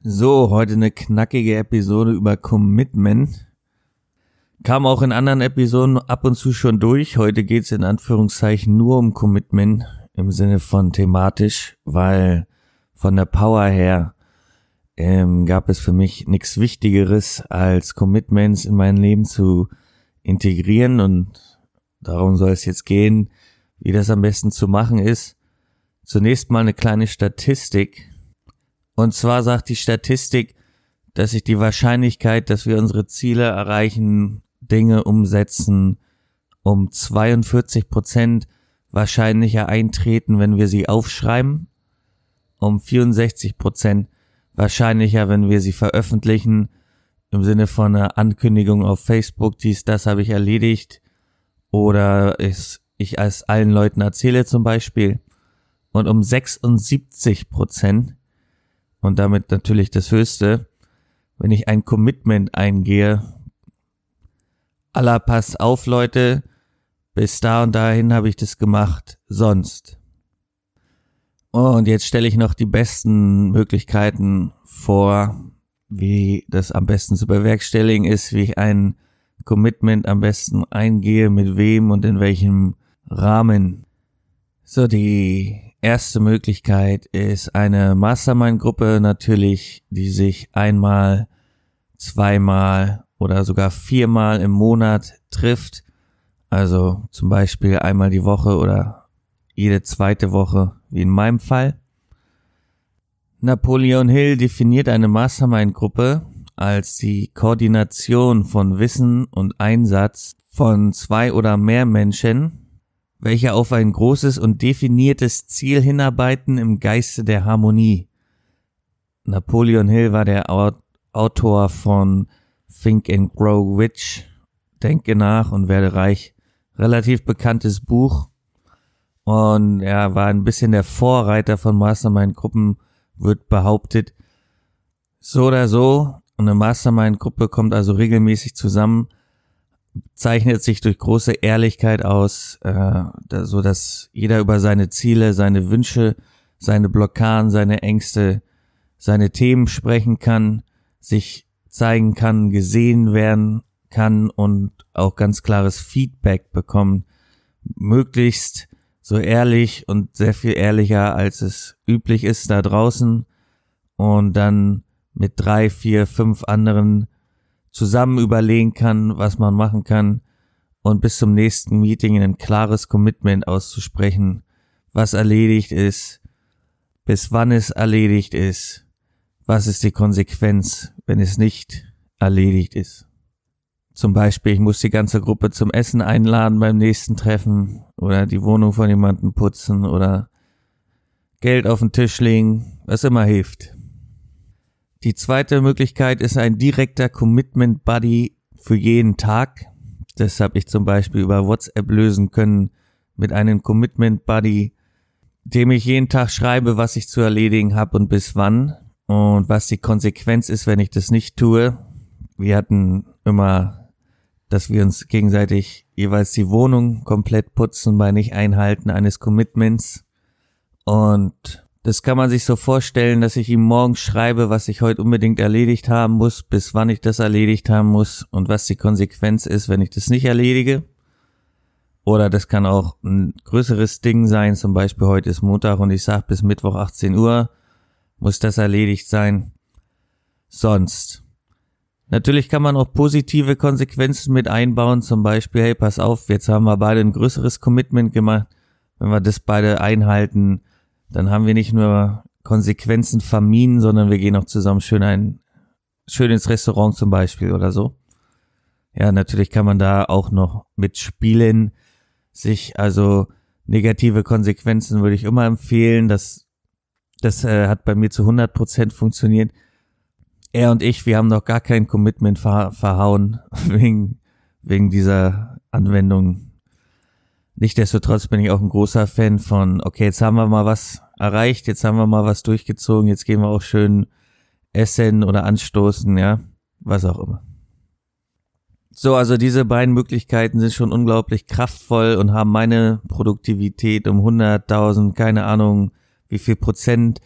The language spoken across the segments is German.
So, heute eine knackige Episode über Commitment. Kam auch in anderen Episoden ab und zu schon durch. Heute geht's in Anführungszeichen nur um Commitment im Sinne von thematisch, weil von der Power her ähm, gab es für mich nichts Wichtigeres als Commitments in mein Leben zu integrieren und darum soll es jetzt gehen, wie das am besten zu machen ist. Zunächst mal eine kleine Statistik. Und zwar sagt die Statistik, dass sich die Wahrscheinlichkeit, dass wir unsere Ziele erreichen, Dinge umsetzen, um 42 Prozent wahrscheinlicher eintreten, wenn wir sie aufschreiben, um 64 Prozent wahrscheinlicher, wenn wir sie veröffentlichen, im Sinne von einer Ankündigung auf Facebook, dies, das habe ich erledigt, oder ist, ich als allen Leuten erzähle zum Beispiel, und um 76 Prozent, und damit natürlich das Höchste, wenn ich ein Commitment eingehe, aller pass auf Leute, bis da und dahin habe ich das gemacht, sonst. Und jetzt stelle ich noch die besten Möglichkeiten vor, wie das am besten zu bewerkstelligen ist, wie ich ein Commitment am besten eingehe, mit wem und in welchem Rahmen. So, die erste Möglichkeit ist eine Mastermind-Gruppe natürlich, die sich einmal, zweimal oder sogar viermal im Monat trifft. Also zum Beispiel einmal die Woche oder jede zweite Woche, wie in meinem Fall. Napoleon Hill definiert eine Mastermind-Gruppe als die Koordination von Wissen und Einsatz von zwei oder mehr Menschen, welche auf ein großes und definiertes Ziel hinarbeiten im Geiste der Harmonie. Napoleon Hill war der Autor von Think and Grow Rich, Denke nach und werde reich, relativ bekanntes Buch, und er war ein bisschen der Vorreiter von Mastermind-Gruppen, wird behauptet. So oder so, eine Mastermind-Gruppe kommt also regelmäßig zusammen, zeichnet sich durch große Ehrlichkeit aus, äh, so dass jeder über seine Ziele, seine Wünsche, seine Blockaden, seine Ängste, seine Themen sprechen kann, sich zeigen kann, gesehen werden kann und auch ganz klares Feedback bekommen, möglichst so ehrlich und sehr viel ehrlicher, als es üblich ist da draußen. Und dann mit drei, vier, fünf anderen zusammen überlegen kann, was man machen kann und bis zum nächsten Meeting ein klares Commitment auszusprechen, was erledigt ist, bis wann es erledigt ist, was ist die Konsequenz, wenn es nicht erledigt ist. Zum Beispiel, ich muss die ganze Gruppe zum Essen einladen beim nächsten Treffen oder die Wohnung von jemandem putzen oder Geld auf den Tisch legen, was immer hilft. Die zweite Möglichkeit ist ein direkter Commitment Buddy für jeden Tag. Das habe ich zum Beispiel über WhatsApp lösen können mit einem Commitment Buddy, dem ich jeden Tag schreibe, was ich zu erledigen habe und bis wann und was die Konsequenz ist, wenn ich das nicht tue. Wir hatten immer dass wir uns gegenseitig jeweils die Wohnung komplett putzen bei Nicht-Einhalten eines Commitments. Und das kann man sich so vorstellen, dass ich ihm morgen schreibe, was ich heute unbedingt erledigt haben muss, bis wann ich das erledigt haben muss und was die Konsequenz ist, wenn ich das nicht erledige. Oder das kann auch ein größeres Ding sein, zum Beispiel heute ist Montag und ich sage bis Mittwoch 18 Uhr muss das erledigt sein. Sonst Natürlich kann man auch positive Konsequenzen mit einbauen, zum Beispiel, hey, pass auf, jetzt haben wir beide ein größeres Commitment gemacht. Wenn wir das beide einhalten, dann haben wir nicht nur Konsequenzen vermieden, sondern wir gehen auch zusammen schön ein, schön ins Restaurant zum Beispiel oder so. Ja, natürlich kann man da auch noch mitspielen, sich also negative Konsequenzen würde ich immer empfehlen. Das, das äh, hat bei mir zu 100 Prozent funktioniert er und ich, wir haben noch gar kein Commitment ver verhauen wegen, wegen dieser Anwendung. Nichtsdestotrotz bin ich auch ein großer Fan von, okay, jetzt haben wir mal was erreicht, jetzt haben wir mal was durchgezogen, jetzt gehen wir auch schön essen oder anstoßen, ja, was auch immer. So, also diese beiden Möglichkeiten sind schon unglaublich kraftvoll und haben meine Produktivität um 100.000, keine Ahnung, wie viel Prozent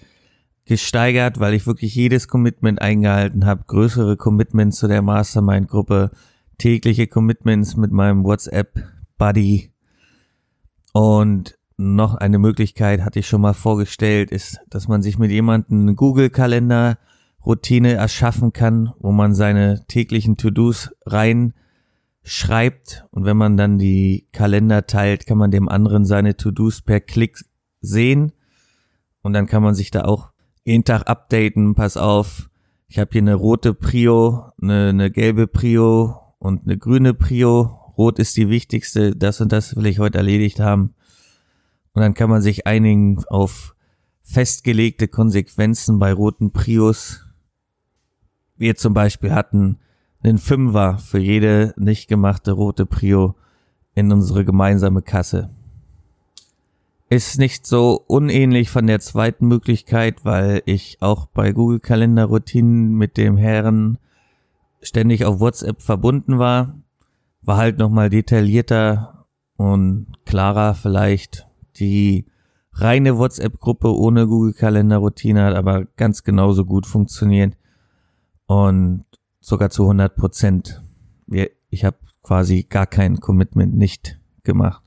gesteigert, weil ich wirklich jedes Commitment eingehalten habe, größere Commitments zu der Mastermind-Gruppe, tägliche Commitments mit meinem WhatsApp-Buddy und noch eine Möglichkeit hatte ich schon mal vorgestellt, ist, dass man sich mit jemandem eine Google-Kalender Routine erschaffen kann, wo man seine täglichen To-Dos reinschreibt. Und wenn man dann die Kalender teilt, kann man dem anderen seine To-Dos per Klick sehen. Und dann kann man sich da auch jeden Tag updaten, pass auf, ich habe hier eine rote Prio, eine, eine gelbe Prio und eine grüne Prio. Rot ist die wichtigste, das und das will ich heute erledigt haben. Und dann kann man sich einigen auf festgelegte Konsequenzen bei roten Prios. Wir zum Beispiel hatten einen Fünfer für jede nicht gemachte rote Prio in unsere gemeinsame Kasse. Ist nicht so unähnlich von der zweiten Möglichkeit, weil ich auch bei Google Kalender Routinen mit dem Herren ständig auf WhatsApp verbunden war. War halt nochmal detaillierter und klarer vielleicht. Die reine WhatsApp-Gruppe ohne Google Kalender Routine hat aber ganz genauso gut funktioniert. Und sogar zu 100 Prozent. Ich habe quasi gar kein Commitment nicht gemacht.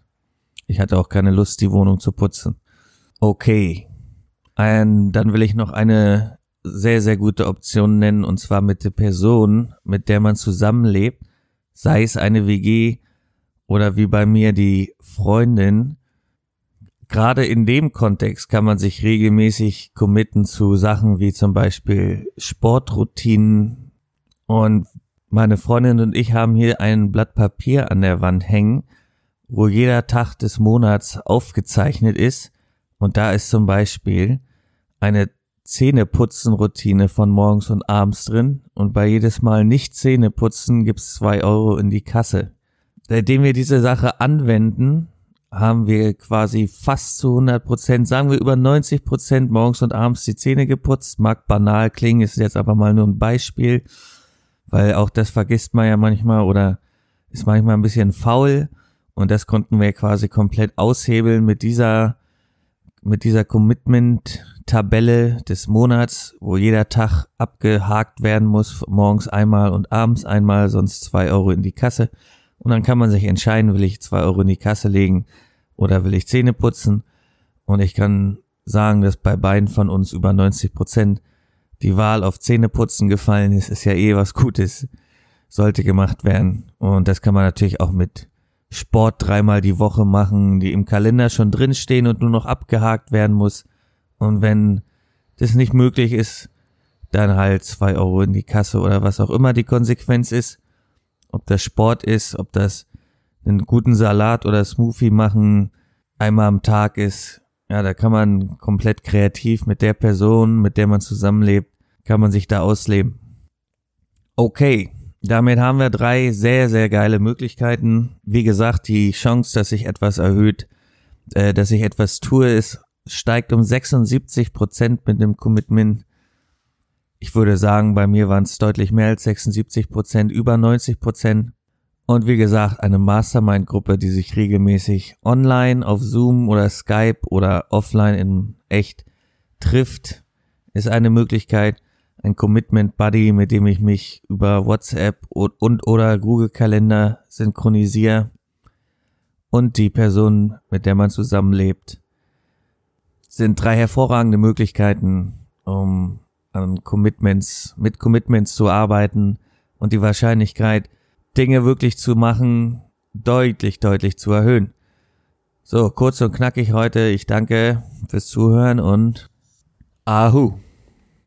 Ich hatte auch keine Lust, die Wohnung zu putzen. Okay. Ein, dann will ich noch eine sehr, sehr gute Option nennen, und zwar mit der Person, mit der man zusammenlebt, sei es eine WG oder wie bei mir die Freundin. Gerade in dem Kontext kann man sich regelmäßig committen zu Sachen wie zum Beispiel Sportroutinen. Und meine Freundin und ich haben hier ein Blatt Papier an der Wand hängen, wo jeder Tag des Monats aufgezeichnet ist. Und da ist zum Beispiel eine Zähneputzen-Routine von morgens und abends drin. Und bei jedes Mal nicht Zähneputzen gibt's zwei Euro in die Kasse. Seitdem wir diese Sache anwenden, haben wir quasi fast zu 100 Prozent, sagen wir über 90 Prozent morgens und abends die Zähne geputzt. Mag banal klingen, ist jetzt aber mal nur ein Beispiel, weil auch das vergisst man ja manchmal oder ist manchmal ein bisschen faul. Und das konnten wir quasi komplett aushebeln mit dieser, mit dieser Commitment-Tabelle des Monats, wo jeder Tag abgehakt werden muss, morgens einmal und abends einmal, sonst zwei Euro in die Kasse. Und dann kann man sich entscheiden, will ich zwei Euro in die Kasse legen oder will ich Zähne putzen. Und ich kann sagen, dass bei beiden von uns über 90 Prozent die Wahl auf Zähneputzen gefallen ist, ist ja eh was Gutes, sollte gemacht werden. Und das kann man natürlich auch mit Sport dreimal die Woche machen, die im Kalender schon drinstehen und nur noch abgehakt werden muss. Und wenn das nicht möglich ist, dann halt zwei Euro in die Kasse oder was auch immer die Konsequenz ist. Ob das Sport ist, ob das einen guten Salat oder Smoothie machen einmal am Tag ist. Ja, da kann man komplett kreativ mit der Person, mit der man zusammenlebt, kann man sich da ausleben. Okay, damit haben wir drei sehr, sehr geile Möglichkeiten. Wie gesagt, die Chance, dass sich etwas erhöht, äh, dass ich etwas tue, ist, steigt um 76 Prozent mit dem Commitment. Ich würde sagen, bei mir waren es deutlich mehr als 76 Prozent, über 90 Prozent. Und wie gesagt, eine Mastermind-Gruppe, die sich regelmäßig online auf Zoom oder Skype oder offline in echt trifft, ist eine Möglichkeit ein Commitment Buddy, mit dem ich mich über WhatsApp und, und oder Google Kalender synchronisiere und die Person, mit der man zusammenlebt, sind drei hervorragende Möglichkeiten, um an Commitments, mit Commitments zu arbeiten und die Wahrscheinlichkeit, Dinge wirklich zu machen, deutlich, deutlich zu erhöhen. So, kurz und knackig heute. Ich danke fürs Zuhören und Ahu.